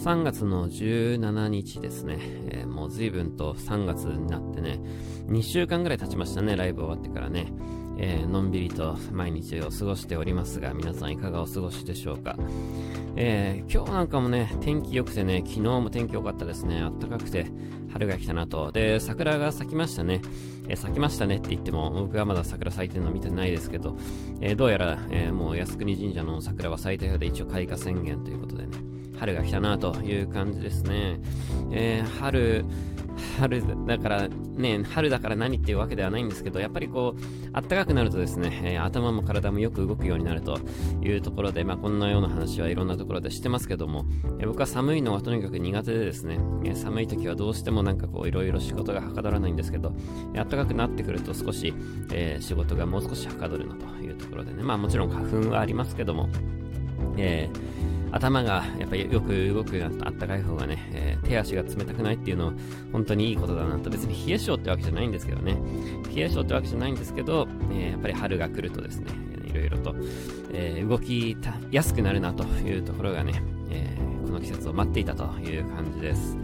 3月の17日ですね、えー、もう随分と3月になってね、2週間ぐらい経ちましたね、ライブ終わってからね。えー、のんびりと毎日を過ごしておりますが、皆さんいかがお過ごしでしょうか。えー、今日なんかもね、天気良くてね、昨日も天気良かったですね。暖かくて、春が来たなと。で、桜が咲きましたね。えー、咲きましたねって言っても、僕はまだ桜咲いてるの見てないですけど、えどうやら、えもう靖国神社の桜は咲いたようで一応開花宣言ということでね、春が来たなという感じですね。え春、春だからね、春だから何っていうわけではないんですけど、やっぱりこう、暖かくなるとですね、えー、頭も体もよく動くようになるというところで、まあこんなような話はいろんなところでしてますけども、えー、僕は寒いのはとにかく苦手でですね、えー、寒い時はどうしてもなんかこういろいろ仕事がはかどらないんですけど、え暖かくなってくると少し、え仕事がもう少しはかどるなというところでね、まあもちろん花粉はありますけども、えー頭がやっぱりよく動くようになったあったかい方がね、えー、手足が冷たくないっていうのは本当にいいことだなと。別に冷え性ってわけじゃないんですけどね。冷え性ってわけじゃないんですけど、えー、やっぱり春が来るとですね、いろいろと、えー、動きやすくなるなというところがね、え、この季節を待っていたという感じです。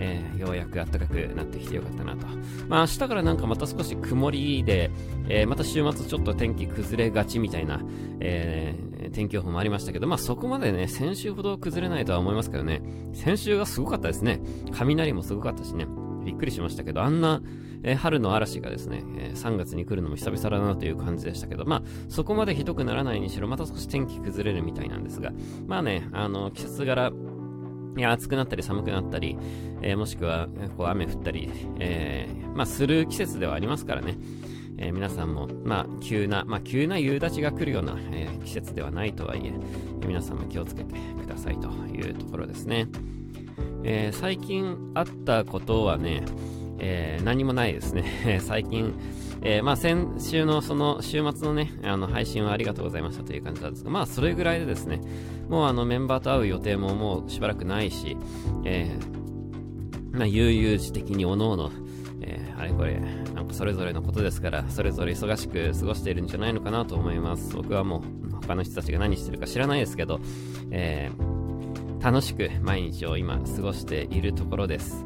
えー、ようやく暖かくなってきてよかったなと。まあ明日からなんかまた少し曇りで、えー、また週末ちょっと天気崩れがちみたいな、えー、天気予報もありましたけど、まあそこまでね、先週ほど崩れないとは思いますけどね、先週がすごかったですね。雷もすごかったしね、びっくりしましたけど、あんな、えー、春の嵐がですね、えー、3月に来るのも久々だなという感じでしたけど、まあ、そこまでひどくならないにしろ、また少し天気崩れるみたいなんですが、まあね、あの、季節柄、暑くなったり寒くなったり、えー、もしくはこう雨降ったり、えー、まあ、する季節ではありますからね、えー、皆さんも、まあ、急な、まあ、急な夕立が来るような、え季節ではないとはいええ皆さんも気をつけてくださいというところですね。え最近あったことはね、え何もないですね。最近、えー、まあ先週のその週末のね、あの配信はありがとうございましたという感じなんですが、まあそれぐらいでですね、もうあのメンバーと会う予定ももうしばらくないし、えー、まあ悠々自適におのおの、えー、あれこれ、なんかそれぞれのことですから、それぞれ忙しく過ごしているんじゃないのかなと思います。僕はもう他の人たちが何してるか知らないですけど、えー、楽しく毎日を今過ごしているところです。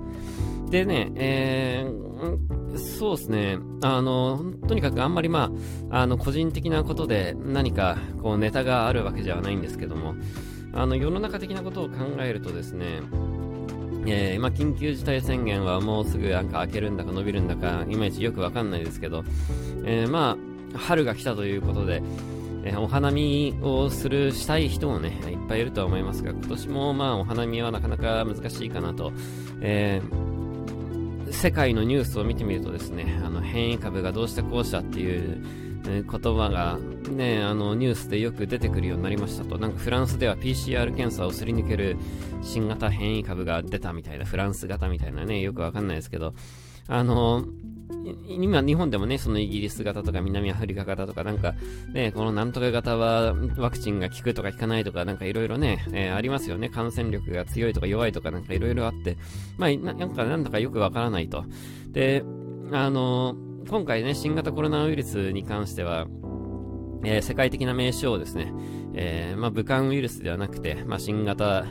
でね、えー、そうですね、あの、とにかくあんまりまあ、あの、個人的なことで何か、こう、ネタがあるわけではないんですけども、あの、世の中的なことを考えるとですね、えー、まあ、緊急事態宣言はもうすぐなんか開けるんだか伸びるんだか、いまいちよくわかんないですけど、えー、まあ、春が来たということで、えー、お花見をする、したい人もね、いっぱいいるとは思いますが、今年もまあ、お花見はなかなか難しいかなと、えー世界のニュースを見てみるとですね、あの変異株がどうしてこうしたっていう、言葉がね、あのニュースでよく出てくるようになりましたと、なんかフランスでは PCR 検査をすり抜ける新型変異株が出たみたいな、フランス型みたいなね、よくわかんないですけど、あの今、日本でもね、そのイギリス型とか南アフリカ型とか、なんか、ね、このなんとか型はワクチンが効くとか効かないとか、なんかいろいろね、えー、ありますよね。感染力が強いとか弱いとか、なんかいろいろあって、まあ、なんかなんだかよくわからないと。で、あのー、今回ね、新型コロナウイルスに関しては、えー、世界的な名称をですね、えー、まあ、武漢ウイルスではなくて、まあ、新型、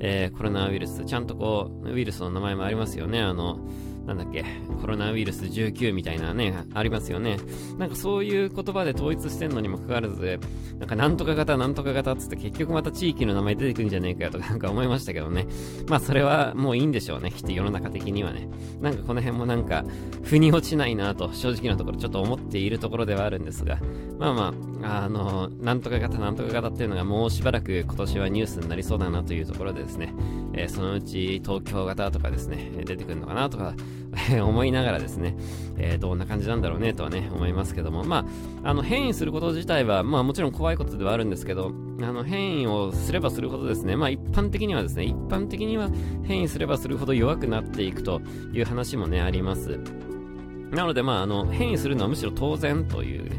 えー、コロナウイルス、ちゃんとこう、ウイルスの名前もありますよね。あの、なんだっけ、コロナウイルス19みたいなね、ありますよね。なんかそういう言葉で統一してんのにもかかわらず、なんかなんとか型、なんとか型っつって結局また地域の名前出てくんじゃねえかよとか なんか思いましたけどね。まあそれはもういいんでしょうね、きっと世の中的にはね。なんかこの辺もなんか、腑に落ちないなと正直なところちょっと思っているところではあるんですが、まあまあ、あの、なんとか型、なんとか型っていうのがもうしばらく今年はニュースになりそうだなというところでですね、えー、そのうち東京型とかですね、出てくるのかなとか、思いながらですね、えー、どんな感じなんだろうねとはね、思いますけども、まあ、あの、変異すること自体は、まあもちろん怖いことではあるんですけど、あの、変異をすればするほどですね、まあ一般的にはですね、一般的には変異すればするほど弱くなっていくという話もね、あります。なので、まあ、あの、変異するのはむしろ当然というね、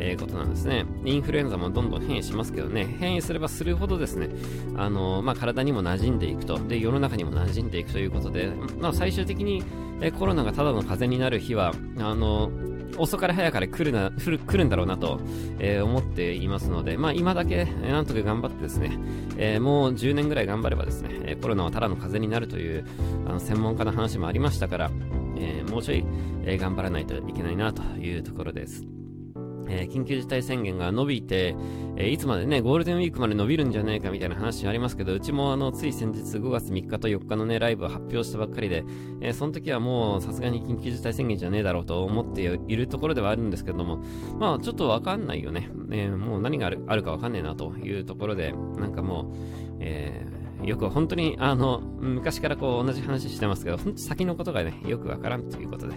えー、ことなんですね。インフルエンザもどんどん変異しますけどね、変異すればするほどですね、あの、まあ、体にも馴染んでいくと、で、世の中にも馴染んでいくということで、まあ、最終的に、えコロナがただの風邪になる日は、あの、遅かれ早かれ来るな、来る来るんだろうなと、えー、思っていますので、まあ今だけ、え、なんとか頑張ってですね、えー、もう10年ぐらい頑張ればですね、えコロナはただの風邪になるという、あの、専門家の話もありましたから、えもうちょい、え頑張らないといけないなというところです。えー、緊急事態宣言が伸びて、えー、いつまでね、ゴールデンウィークまで伸びるんじゃないかみたいな話ありますけど、うちもあの、つい先日5月3日と4日のね、ライブを発表したばっかりで、えー、その時はもうさすがに緊急事態宣言じゃねえだろうと思っているところではあるんですけども、まあちょっとわかんないよね。えもう何があるあるかわかんねえなというところで、なんかもう、えよく本当にあの、昔からこう同じ話してますけど、本当先のことがね、よくわからんということで、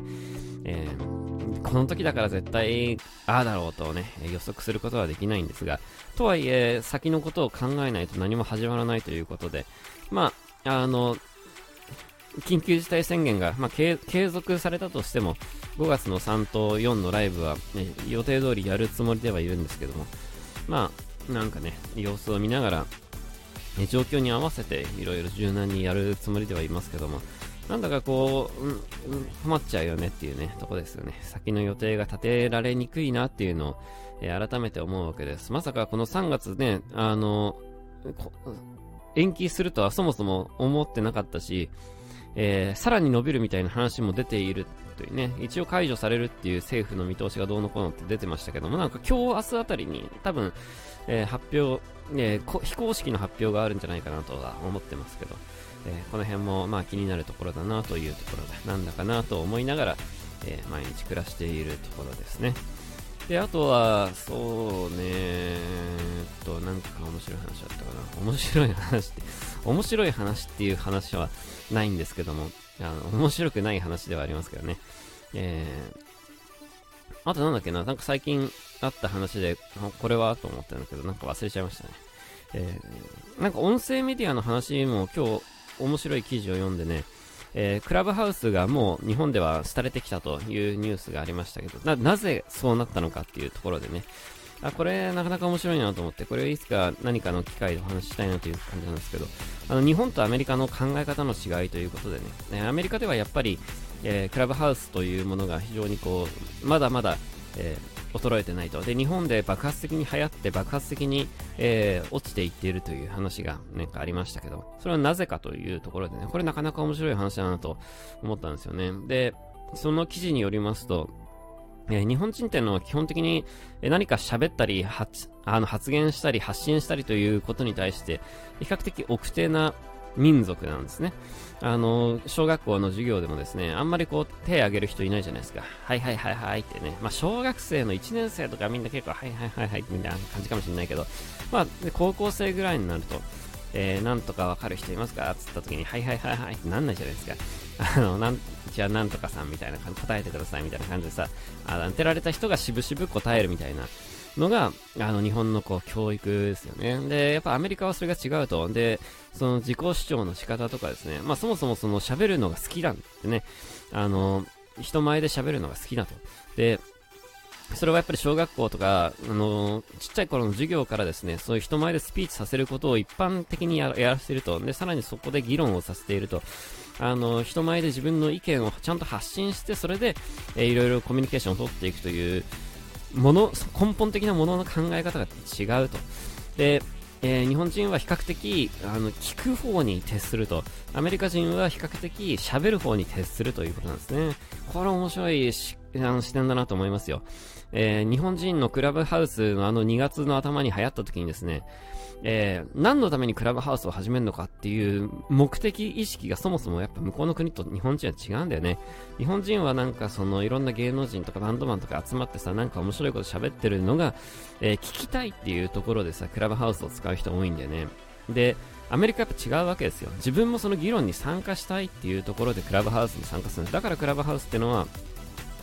えーこの時だから絶対、ああだろうとね、予測することはできないんですが、とはいえ、先のことを考えないと何も始まらないということで、まあ、あの、緊急事態宣言が、まあ、継続されたとしても、5月の3と4のライブは、ね、予定通りやるつもりではいるんですけども、まあ、なんかね、様子を見ながら、状況に合わせていろいろ柔軟にやるつもりではいますけども、なんだかこう、うん、うん、困っちゃうよねっていうね、とこですよね。先の予定が立てられにくいなっていうのを、えー、改めて思うわけです。まさかこの3月ね、あの、延期するとはそもそも思ってなかったし、えー、さらに伸びるみたいな話も出ているというね、一応解除されるっていう政府の見通しがどうのこうのって出てましたけども、なんか今日明日あたりに多分、えー、発表、えー、非公式の発表があるんじゃないかなとは思ってますけど、えー、この辺もまあ気になるところだなというところで、なんだかなと思いながら、えー、毎日暮らしているところですね。で、あとは、そうねえっと、なんか面白い話だったかな。面白い話って、面白い話っていう話はないんですけども、あの、面白くない話ではありますけどね。えー、あとなんだっけな、なんか最近あった話で、これはと思ったんだけど、なんか忘れちゃいましたね。えー、なんか音声メディアの話も今日面白い記事を読んでね、えー、クラブハウスがもう日本では廃れてきたというニュースがありましたけど、な、なぜそうなったのかっていうところでね、あ、これなかなか面白いなと思って、これいつか何かの機会でお話ししたいなという感じなんですけど、あの、日本とアメリカの考え方の違いということでね、ねアメリカではやっぱり、えー、クラブハウスというものが非常にこう、まだまだ、えー衰えてないと。で、日本で爆発的に流行って爆発的に、えー、落ちていっているという話がなんかありましたけど、それはなぜかというところでね、これなかなか面白い話だなと思ったんですよね。で、その記事によりますと、えー、日本人っていうのは基本的に何か喋ったり、あの発言したり発信したりということに対して、比較的奥手な民族なんですね。あの、小学校の授業でもですね、あんまりこう手挙げる人いないじゃないですか。はいはいはいはいってね。まあ小学生の1年生とかみんな結構はいはいはいはいみたいな感じかもしれないけど、まあ高校生ぐらいになると、えー、なんとかわかる人いますか？つった時に、はいはいはいはいってなんないじゃないですか。あの、なん、じゃあなんとかさんみたいな感じ、答えてくださいみたいな感じでさ、あ当てられた人が渋々答えるみたいなのが、あの、日本のこう、教育ですよね。で、やっぱアメリカはそれが違うと。で、その自己主張の仕方とかですね、まあそもそもその喋るのが好きなんってね、あの、人前で喋るのが好きだと。で、それはやっぱり小学校とか、あのちっちゃい頃の授業からですね、そういう人前でスピーチさせることを一般的にやらせていると。で、さらにそこで議論をさせていると。あの、人前で自分の意見をちゃんと発信して、それで、えー、いろいろコミュニケーションを取っていくという、もの、根本的なものの考え方が違うと。で、えー、日本人は比較的あの聞く方に徹するとアメリカ人は比較的喋る方に徹するということなんですねこれ面白いしあの視点だなと思いますよ、えー、日本人のクラブハウスのあの2月の頭に流行った時にですねえー、何のためにクラブハウスを始めるのかっていう目的意識がそもそもやっぱ向こうの国と日本人は違うんだよね。日本人はなんかそのいろんな芸能人とかバンドマンとか集まってさ、なんか面白いこと喋ってるのが、えー、聞きたいっていうところでさ、クラブハウスを使う人多いんだよね。で、アメリカやっぱ違うわけですよ。自分もその議論に参加したいっていうところでクラブハウスに参加する。だからクラブハウスってのは、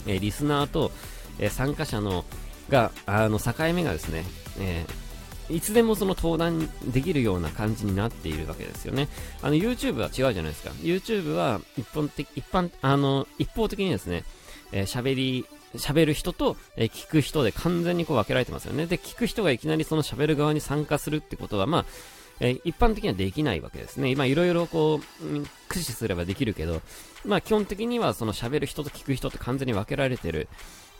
えー、リスナーと、えー、参加者のが、あの、境目がですね、えーいつでもその登壇できるような感じになっているわけですよね。あの、YouTube は違うじゃないですか。YouTube は一本的、一般、あの、一方的にですね、え、喋り、喋る人と、え、聞く人で完全にこう分けられてますよね。で、聞く人がいきなりその喋る側に参加するってことは、まあ、え、一般的にはできないわけですね。今いろいろこう、駆使すればできるけど、まあ基本的にはその喋る人と聞く人って完全に分けられてる、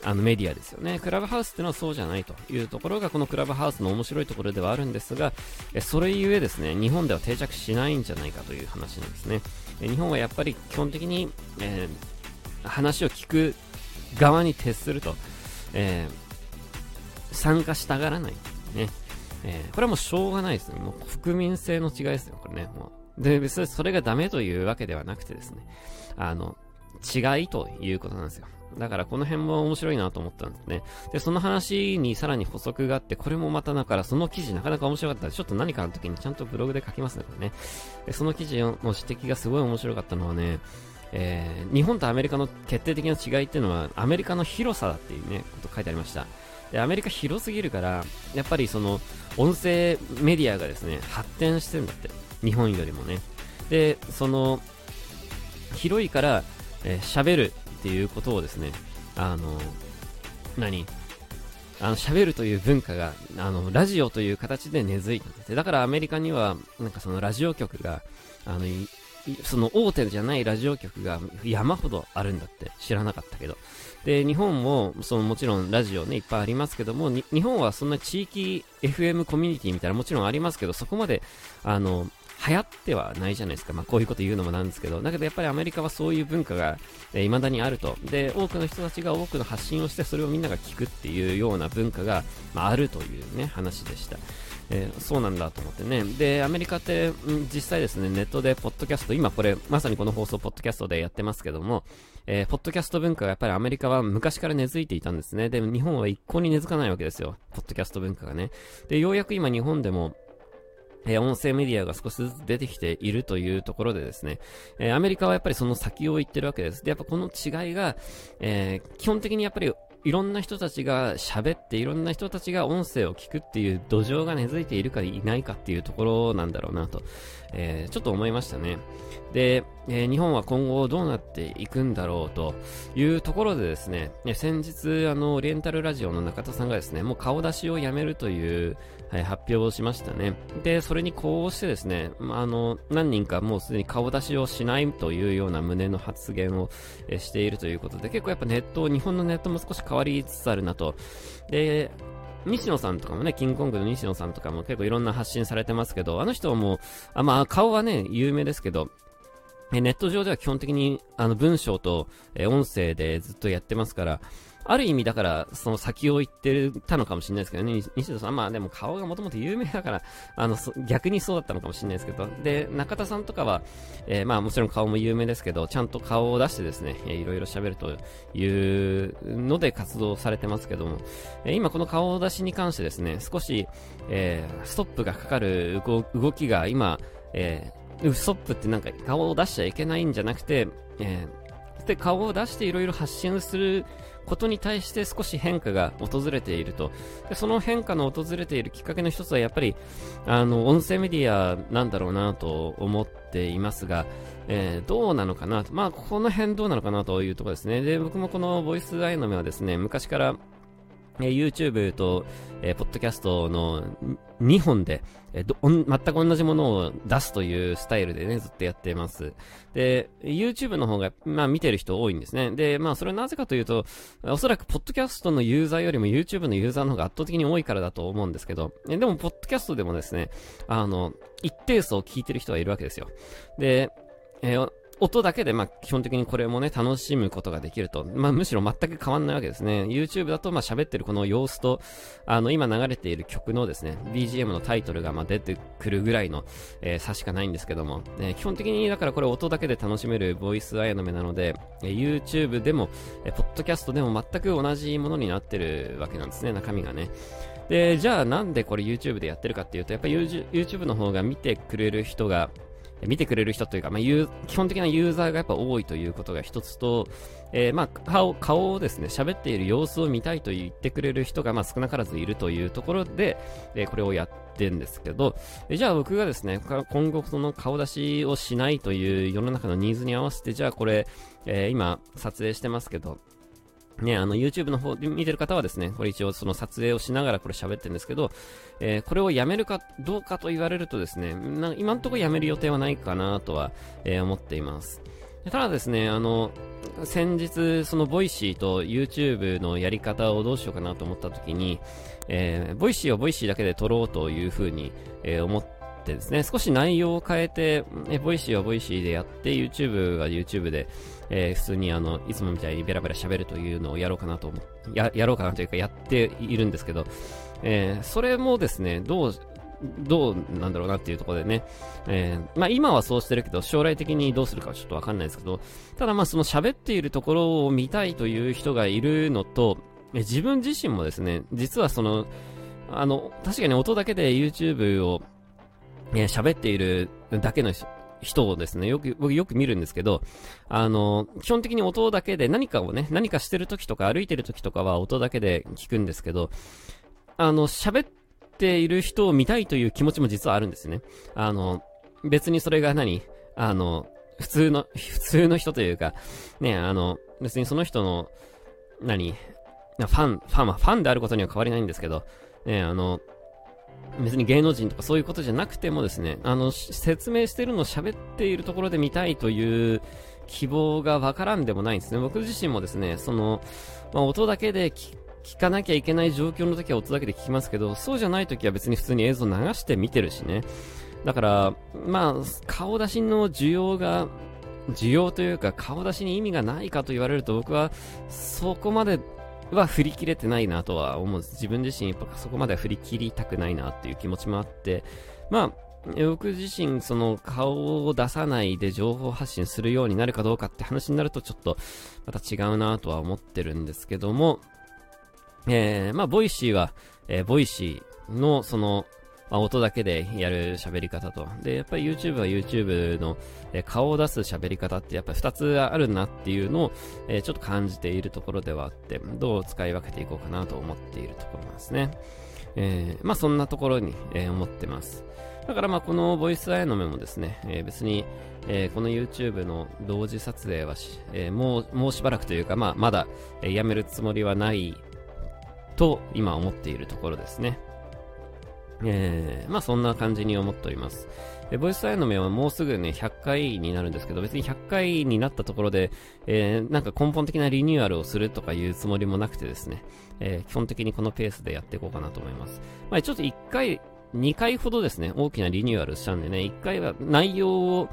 あのメディアですよね。クラブハウスってのはそうじゃないというところが、このクラブハウスの面白いところではあるんですが、えそれゆえですね、日本では定着しないんじゃないかという話なんですね。え日本はやっぱり基本的に、えー、話を聞く側に徹すると、えー、参加したがらない。ね。えー、これはもうしょうがないですね。もう国民性の違いですよ、これね。もうで、別にそれがダメというわけではなくてですね。あの、違いということなんですよ。だからこの辺も面白いなと思ったんですね。で、その話にさらに補足があって、これもまただからその記事なかなか面白かったちょっと何かの時にちゃんとブログで書きますね、これね。で、その記事の指摘がすごい面白かったのはね、えー、日本とアメリカの決定的な違いっていうのは、アメリカの広さだっていうね、こと書いてありました。で、アメリカ広すぎるから、やっぱりその、音声メディアがですね、発展してるんだって。日本よりもね。で、その、広いから、えー、喋るっていうことをですね、あの、何？あの、喋るという文化が、あの、ラジオという形で根付いたんです。だからアメリカには、なんかそのラジオ局が、あの、その大手じゃないラジオ局が山ほどあるんだって知らなかったけど。で、日本も、そのもちろんラジオね、いっぱいありますけども、日本はそんな地域 FM コミュニティみたいなもちろんありますけど、そこまで、あの、流行ってはないじゃないですか。まあ、こういうこと言うのもなんですけど、だけどやっぱりアメリカはそういう文化が、えー、未だにあると。で、多くの人たちが多くの発信をして、それをみんなが聞くっていうような文化が、まあ、あるというね、話でした。えー、そうなんだと思ってね。で、アメリカって、実際ですね、ネットでポッドキャスト、今これ、まさにこの放送、ポッドキャストでやってますけども、えー、ポッドキャスト文化がやっぱりアメリカは昔から根付いていたんですね。で日本は一向に根付かないわけですよ。ポッドキャスト文化がね。で、ようやく今日本でも、え、音声メディアが少しずつ出てきているというところでですね、えー、アメリカはやっぱりその先を行ってるわけです。で、やっぱこの違いが、えー、基本的にやっぱりいろんな人たちが喋って、いろんな人たちが音声を聞くっていう土壌が根付いているかいないかっていうところなんだろうなと、えー、ちょっと思いましたね。で、えー、日本は今後どうなっていくんだろうというところでですね、先日、あの、オリエンタルラジオの中田さんがですね、もう顔出しをやめるという、はい、発表しましたね。で、それにこうしてですね、まあ、の、何人かもうすでに顔出しをしないというような旨の発言を、えしているということで、結構やっぱネット、日本のネットも少し変わりつつあるなと。で、西野さんとかもね、キングコングの西野さんとかも結構いろんな発信されてますけど、あの人はもう、あまあ顔はね、有名ですけど、ネット上では基本的にあの文章と、音声でずっとやってますから、ある意味だから、その先を言ってたのかもしれないですけどね、西野さん、まあでも顔がもともと有名だから、あの、逆にそうだったのかもしれないですけど、で、中田さんとかは、えー、まあもちろん顔も有名ですけど、ちゃんと顔を出してですね、えー、いろいろ喋るというので活動されてますけども、えー、今この顔出しに関してですね、少し、えー、ストップがかかる動きが今、えー、ストップってなんか顔を出しちゃいけないんじゃなくて、えー、で顔を出していろいろ発信することに対して少し変化が訪れていると。でその変化の訪れているきっかけの一つはやっぱり、あの、音声メディアなんだろうなと思っていますが、えー、どうなのかなと。まあ、この辺どうなのかなというところですね。で、僕もこのボイスアイの目はですね、昔からえ、YouTube と、えー、ポッドキャストの2本で、えー、全く同じものを出すというスタイルでね、ずっとやってます。で、YouTube の方が、まあ見てる人多いんですね。で、まあそれはなぜかというと、おそらくポッドキャストのユーザーよりも YouTube のユーザーの方が圧倒的に多いからだと思うんですけど、えでも、ポッドキャストでもですね、あの、一定数を聞いてる人はいるわけですよ。で、えー音だけで、まあ、基本的にこれもね、楽しむことができると。まあ、むしろ全く変わんないわけですね。YouTube だと、まあ、喋ってるこの様子と、あの、今流れている曲のですね、BGM のタイトルが、まあ、出てくるぐらいの、えー、差しかないんですけども、えー、基本的に、だからこれ音だけで楽しめるボイスアイの目なので、えー、YouTube でも、えー、ポッドキャストでも全く同じものになってるわけなんですね、中身がね。で、じゃあなんでこれ YouTube でやってるかっていうと、やっぱ YouTube の方が見てくれる人が、見てくれる人というか、まあ、基本的なユーザーがやっぱ多いということが一つと、えー、まあ、顔、顔をですね、喋っている様子を見たいと言ってくれる人が、まあ、少なからずいるというところで、えー、これをやってんですけど、えじゃあ僕がですね、今後その顔出しをしないという世の中のニーズに合わせて、じゃあこれ、えー、今撮影してますけど、ね、あの、YouTube の方で見てる方はですね、これ一応その撮影をしながらこれ喋ってるんですけど、えー、これをやめるかどうかと言われるとですね、な今んところやめる予定はないかなとは、えー、思っています。ただですね、あの、先日、そのボイシーと YouTube のやり方をどうしようかなと思った時に、えー、ボイシーをボイシーだけで撮ろうというふうに、えー、思ってですね、少し内容を変えて、えボイシーはボイシーでやって、YouTube は YouTube で、えー、普通にあの、いつもみたいにベラベラ喋るというのをやろうかなと思や、やろうかなというかやっているんですけど、えー、それもですね、どう、どうなんだろうなっていうところでね、えー、まあ今はそうしてるけど、将来的にどうするかちょっとわかんないですけど、ただまあその喋っているところを見たいという人がいるのと、え自分自身もですね、実はその、あの、確かに音だけで YouTube を、え喋っているだけの人をですね、よく、僕よく見るんですけど、あの、基本的に音だけで何かをね、何かしてる時とか歩いてる時とかは音だけで聞くんですけど、あの、喋っている人を見たいという気持ちも実はあるんですね。あの、別にそれが何？あの、普通の、普通の人というか、ね、あの、別にその人の、何？ファン、ファンは、ファンであることには変わりないんですけど、ね、あの、別に芸能人とかそういうことじゃなくてもですね、あの、説明してるのを喋っているところで見たいという希望がわからんでもないんですね。僕自身もですね、その、まあ、音だけで聞聞かなきゃいけない状況の時は音だけで聞きますけど、そうじゃない時は別に普通に映像流して見てるしね。だから、まあ、顔出しの需要が、需要というか顔出しに意味がないかと言われると僕はそこまでは振り切れてないなとは思う。自分自身やっぱそこまでは振り切りたくないなっていう気持ちもあって、まあ、僕自身その顔を出さないで情報発信するようになるかどうかって話になるとちょっとまた違うなとは思ってるんですけども、えー、まあ、ボイシーは、えー、ボイシーの、その、まあ、音だけでやる喋り方と。で、やっぱり YouTube は YouTube の、え、顔を出す喋り方ってやっぱり2つあるなっていうのを、え、ちょっと感じているところではあって、どう使い分けていこうかなと思っているところなんですね。えー、まあそんなところに、えー、思ってます。だからまあこのボイスアヤノメもですね、えー、別に、え、この YouTube の同時撮影はし、え、もう、もうしばらくというか、まあまだ、え、やめるつもりはないと今思っているところですね。えー、まあそんな感じに思っております。えボイスアイの目はもうすぐね、100回になるんですけど、別に100回になったところで、えー、なんか根本的なリニューアルをするとかいうつもりもなくてですね、えー、基本的にこのペースでやっていこうかなと思います。まあちょっと1回、2回ほどですね、大きなリニューアルしたんでね、1回は内容を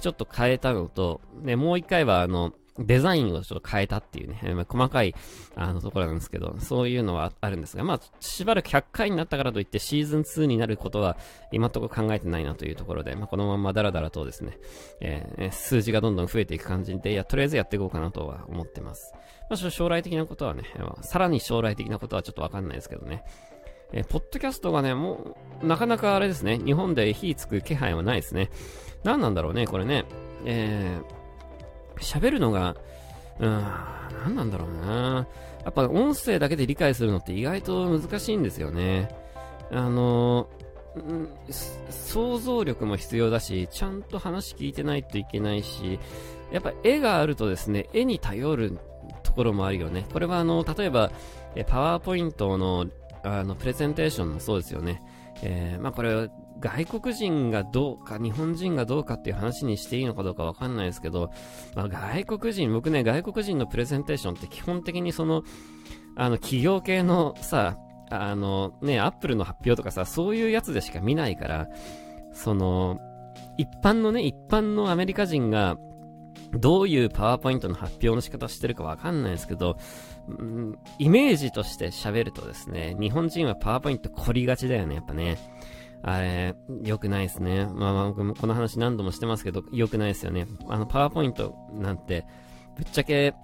ちょっと変えたのと、ね、もう1回はあの、デザインをちょっと変えたっていうね、まあ、細かい、あの、ところなんですけど、そういうのはあるんですが、まあ、しばらく100回になったからといってシーズン2になることは、今のとこ考えてないなというところで、まあ、このままダラダラとですね、えー、数字がどんどん増えていく感じで、いや、とりあえずやっていこうかなとは思ってます。まあ、将来的なことはね、さらに将来的なことはちょっとわかんないですけどね。えー、ポッドキャストがね、もう、なかなかあれですね、日本で火つく気配はないですね。何なんだろうね、これね。えー、喋るのが、うん、何なんだろうな。やっぱ音声だけで理解するのって意外と難しいんですよね。あの、想像力も必要だし、ちゃんと話聞いてないといけないし、やっぱ絵があるとですね、絵に頼るところもあるよね。これはあの、例えば、パワーポイントのあの、プレゼンテーションもそうですよね。えー、まあこれ、外国人がどうか、日本人がどうかっていう話にしていいのかどうかわかんないですけど、まあ、外国人、僕ね、外国人のプレゼンテーションって基本的にその、あの、企業系のさ、あの、ね、アップルの発表とかさ、そういうやつでしか見ないから、その、一般のね、一般のアメリカ人が、どういうパワーポイントの発表の仕方してるかわかんないですけど、うん、イメージとして喋るとですね、日本人はパワーポイント凝りがちだよね、やっぱね。あれ、良くないですね。まあまあ、僕もこの話何度もしてますけど、良くないですよね。あの、パワーポイントなんて、ぶっちゃけ、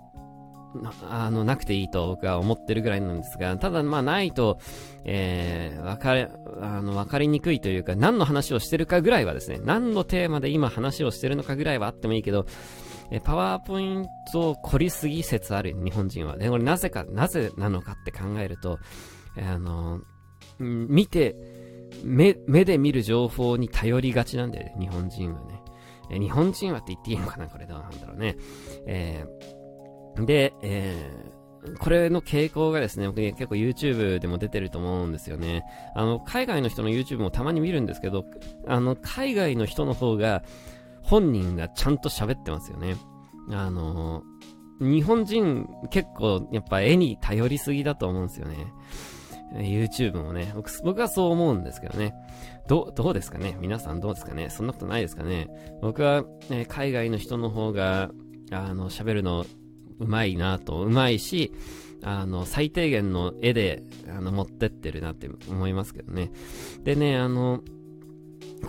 あの、なくていいと僕は思ってるぐらいなんですが、ただまあないと、えー、わかれ、あの、わかりにくいというか、何の話をしてるかぐらいはですね、何のテーマで今話をしてるのかぐらいはあってもいいけど、えパワーポイントを凝りすぎ説ある日本人は。で、これなぜか、なぜなのかって考えると、あの、見て、目、目で見る情報に頼りがちなんだよね、日本人はね。え日本人はって言っていいのかなこれどうなんだろうね。えー、で、えー、これの傾向がですね、僕ね、結構 YouTube でも出てると思うんですよね。あの、海外の人の YouTube もたまに見るんですけど、あの、海外の人の方が、本人がちゃんと喋ってますよね。あの日本人結構やっぱ絵に頼りすぎだと思うんですよね。YouTube もね、僕はそう思うんですけどね。ど、どうですかね？皆さんどうですかね？そんなことないですかね？僕は、ね、海外の人の方が、あの、喋るのうまいなと、うまいし、あの、最低限の絵で、あの、持ってってるなって思いますけどね。でね、あの、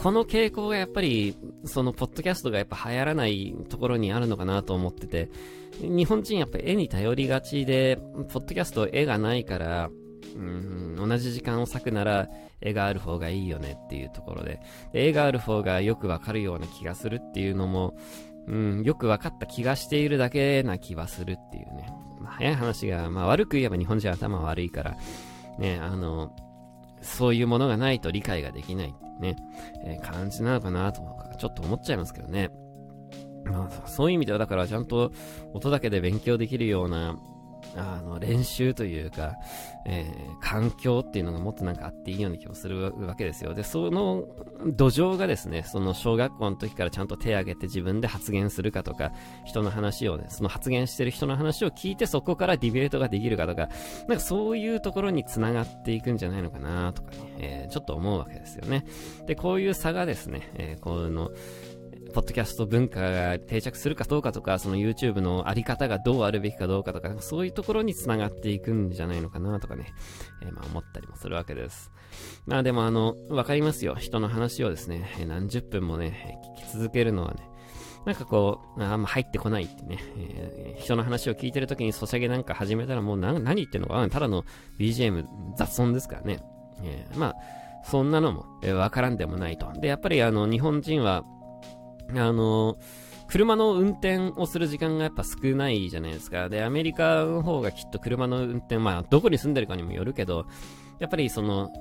この傾向がやっぱり、その、ポッドキャストがやっぱ流行らないところにあるのかなと思ってて、日本人やっぱ絵に頼りがちで、ポッドキャスト絵がないから、うん、同じ時間を割くなら絵がある方がいいよねっていうところで、で絵がある方がよくわかるような気がするっていうのも、うん、よく分かった気がしているだけな気はするっていうね。まあ、早い話が、まあ悪く言えば日本人は頭悪いから、ね、あの、そういうものがないと理解ができないね、えー、感じなのかなとちょっと思っちゃいますけどね。まあ、そういう意味ではだからちゃんと音だけで勉強できるようなあの、練習というか、えー、環境っていうのがもっとなんかあっていいような気もするわけですよ。で、その土壌がですね、その小学校の時からちゃんと手を挙げて自分で発言するかとか、人の話をね、その発言してる人の話を聞いてそこからディベートができるかとか、なんかそういうところに繋がっていくんじゃないのかなとかね、えー、ちょっと思うわけですよね。で、こういう差がですね、えー、この、ポッドキャスト文化が定着するかどうかとか、その YouTube のあり方がどうあるべきかどうかとか、そういうところに繋がっていくんじゃないのかなとかね、えー、まあ思ったりもするわけです。まあでもあの、わかりますよ。人の話をですね、何十分もね、聞き続けるのはね、なんかこう、あんま入ってこないってね、えー、人の話を聞いてるときにソシャゲなんか始めたらもう何何言ってんのかただの BGM 雑音ですからね。えー、まあ、そんなのも、えー、わからんでもないと。で、やっぱりあの、日本人は、あの、車の運転をする時間がやっぱ少ないじゃないですか。で、アメリカの方がきっと車の運転、まあ、どこに住んでるかにもよるけど、やっぱりその、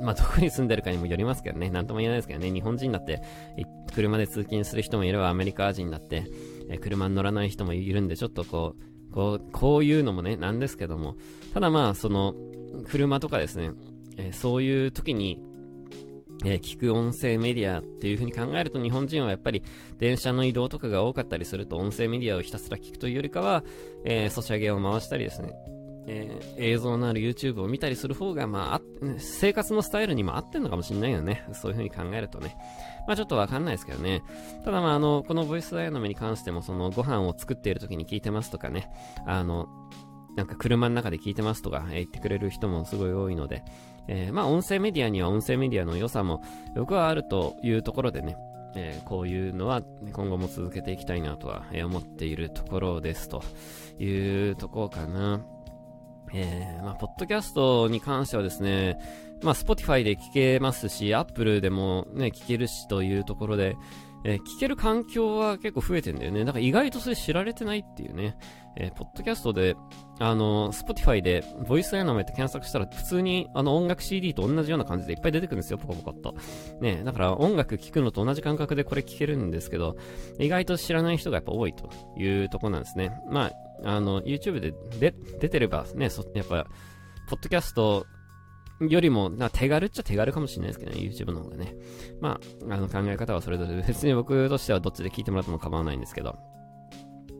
まあ、どこに住んでるかにもよりますけどね。なんとも言えないですけどね。日本人だって、車で通勤する人もいれば、アメリカ人だって、え車に乗らない人もいるんで、ちょっとこう、こう、こういうのもね、なんですけども。ただまあ、その、車とかですね、えそういう時に、えー、聞く音声メディアっていう風に考えると日本人はやっぱり電車の移動とかが多かったりすると音声メディアをひたすら聞くというよりかは、えー、ソシャゲを回したりですね、えー、映像のある YouTube を見たりする方が、まあ、生活のスタイルにも合ってるのかもしれないよね。そういう風に考えるとね。まあちょっとわかんないですけどね。ただまああの、このボイスダイヤの目に関しても、そのご飯を作っている時に聞いてますとかね、あの、なんか車の中で聞いてますとか、言ってくれる人もすごい多いので、えー、まあ音声メディアには音声メディアの良さも僕はあるというところでね、えー、こういうのは今後も続けていきたいなとは思っているところですというところかな。えー、まあ、ポッドキャストに関してはですね、まあ、Spotify で聞けますし、Apple でもね、聞けるしというところで、えー、聞ける環境は結構増えてんだよね。だから意外とそれ知られてないっていうね。えー、ポッドキャストで、あの、Spotify で、ボイスアナメって検索したら、普通に、あの、音楽 CD と同じような感じでいっぱい出てくるんですよ、ポコポコっと。ね、だから音楽聴くのと同じ感覚でこれ聴けるんですけど、意外と知らない人がやっぱ多いというとこなんですね。まあ、あの、YouTube でで出てればね、そやっぱ、ポッドキャストよりも、な手軽っちゃ手軽かもしれないですけどね、YouTube の方がね。まあ、あの考え方はそれぞれ、別に僕としてはどっちで聞いてもらっても構わないんですけど。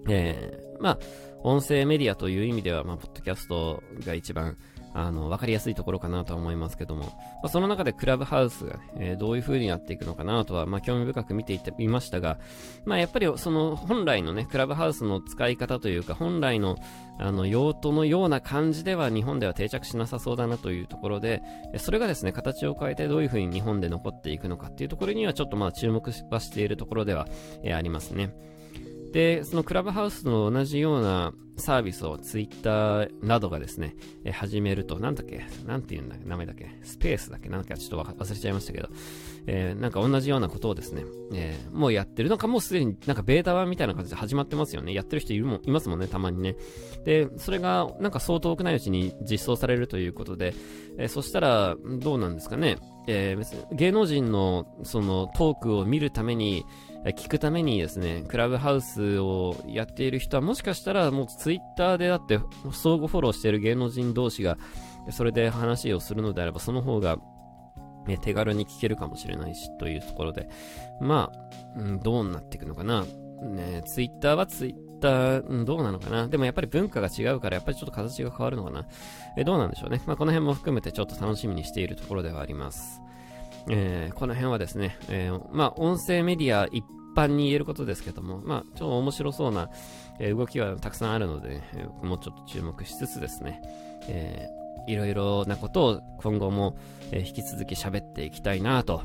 えー、まあ、音声メディアという意味では、まあ、ポッドキャストが一番、あの、わかりやすいところかなとは思いますけども、まあ、その中でクラブハウスが、ね、えー、どういう風になっていくのかなとは、まあ、興味深く見ていってみましたが、まあ、やっぱりその本来のね、クラブハウスの使い方というか、本来の、あの、用途のような感じでは日本では定着しなさそうだなというところで、それがですね、形を変えてどういう風に日本で残っていくのかっていうところにはちょっとまあ注目はしているところでは、えー、ありますね。で、そのクラブハウスの同じようなサービスをツイッターなどがですね、え始めると、なんだっけ？なんて言うんだっけ？名前だっけ？スペースだっけ？なんかちょっと忘れちゃいましたけど、えー、なんか同じようなことをですね、えー、もうやってる。なんかもうすでになんかベータ版みたいな感じで始まってますよね。やってる人いるもいますもんね、たまにね。で、それがなんかそう遠くないうちに実装されるということで、えー、そしたらどうなんですかね？えー、別に芸能人のそのトークを見るために、聞くためにですね、クラブハウスをやっている人はもしかしたらもうツイッターでだって相互フォローしている芸能人同士がそれで話をするのであればその方が、ね、手軽に聞けるかもしれないしというところで、まあ、どうなっていくのかな。ね、ツイッターはツイッター、どうなのかな。でもやっぱり文化が違うから、やっぱりちょっと形が変わるのかな。えどうなんでしょうね。まあ、この辺も含めてちょっと楽しみにしているところではあります。えー、この辺はですね、えー、まあ、音声メディア一般に言えることですけども、まあ、ちょっと面白そうな、動きはたくさんあるので、もうちょっと注目しつつですね、えーいろいろなことを今後も、引き続き喋っていきたいなと、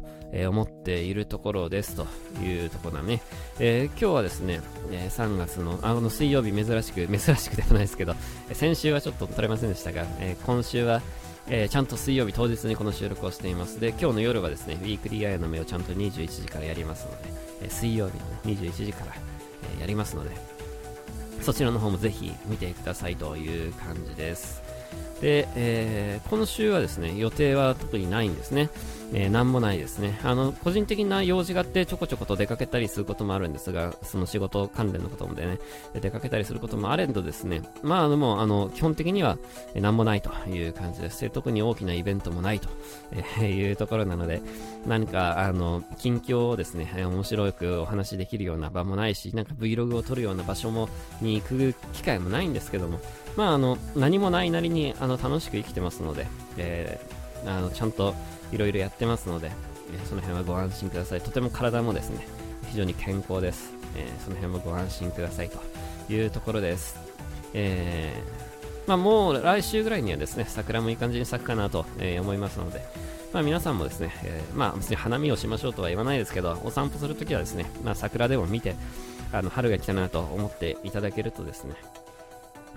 思っているところですというところだね。えー、今日はですね、え3月の、あの水曜日珍しく、珍しくでもないですけど、先週はちょっと撮れませんでしたが、え今週は、えーちゃんと水曜日当日にこの収録をしています。で、今日の夜はですね、ウィークリーアイの目をちゃんと21時からやりますので、え水曜日の、ね、21時から、えやりますので、そちらの方もぜひ見てくださいという感じです。で、えー、今週はですね、予定は特にないんですね。えー、なんもないですね。あの、個人的な用事があってちょこちょこと出かけたりすることもあるんですが、その仕事関連のこともでね、出かけたりすることもあれどですね、まあ、でも、あの、基本的には、えー、なんもないという感じです。特に大きなイベントもないと、え、いうところなので、何か、あの、近況をですね、面白くお話しできるような場もないし、なんか Vlog を撮るような場所も、に行く機会もないんですけども、まあ、あの、何もないなりに、あの、楽しく生きてますので、えー、あの、ちゃんと、いろいろやってますので、えその辺はご安心ください。とても体もですね、非常に健康です。えその辺もご安心くださいというところです。えー、まあ、もう来週ぐらいにはですね、桜もいい感じに咲くかなと、え思いますので、まあ、皆さんもですね、えー、まあ、別に花見をしましょうとは言わないですけど、お散歩するときはですね、まあ、桜でも見て、あの春が来たなと思っていただけるとですね、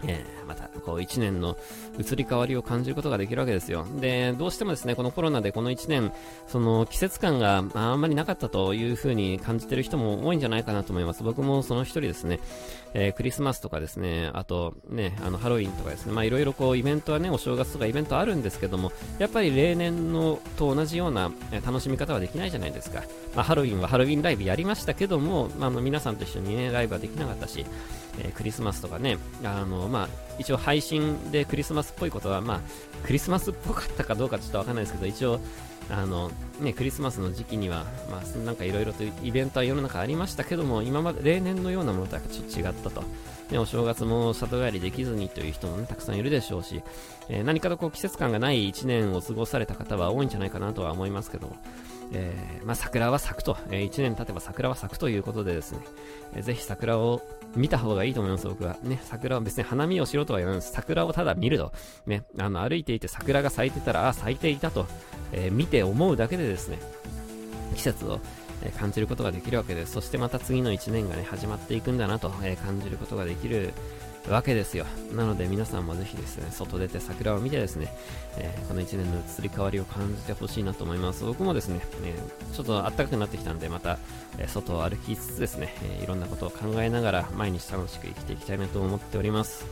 えー、また、こう、1年の移り変わりを感じることができるわけですよ。で、どうしてもですね、このコロナでこの1年、その、季節感があんまりなかったという風に感じてる人も多いんじゃないかなと思います。僕もその一人ですね、えー、クリスマスとかですね、あと、ね、あの、ハロウィンとかですね、まあ、いろいろこう、イベントはね、お正月とかイベントあるんですけども、やっぱり例年のと同じような、楽しみ方はできないじゃないですか。まあ、ハロウィンはハロウィンライブやりましたけども、まあ、皆さんと一緒にね、ライブはできなかったし、えー、クリスマスとかね、あの、まあ、一応配信でクリスマスっぽいことは、まあ、クリスマスっぽかったかどうかちょっとわかんないですけど、一応、あの、ね、クリスマスの時期には、まあ、なんかいろいろとイベントは世の中ありましたけども、今まで例年のようなものとはちょっと違ったと。ね、お正月も里帰りできずにという人も、ね、たくさんいるでしょうし、えー、何かとこう季節感がない1年を過ごされた方は多いんじゃないかなとは思いますけども、えー、まあ、桜は咲くと、えー、1年経てば桜は咲くということでですね、えー、ぜひ桜を見た方がいいと思います、僕は。ね、桜は別に花見をしろとは言わないです。桜をただ見ると。ね、あの、歩いていて桜が咲いてたら、あ、咲いていたと、えー、見て思うだけでですね、季節を、え感じることができるわけです。そしてまた次の1年がね、始まっていくんだなと、え感じることができるわけですよ。なので皆さんもぜひですね、外出て桜を見てですね、えー、この1年の移り変わりを感じてほしいなと思います。僕もですね、えー、ちょっと暖かくなってきたんで、また、えー、外を歩きつつですね、えいろんなことを考えながら毎日楽しく生きていきたいなと思っております。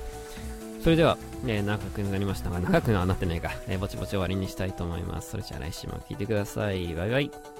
それでは、え長くなりましたが、長くはなってないか、えぼちぼち終わりにしたいと思います。それじゃあ来週も聴いてください。バイバイ。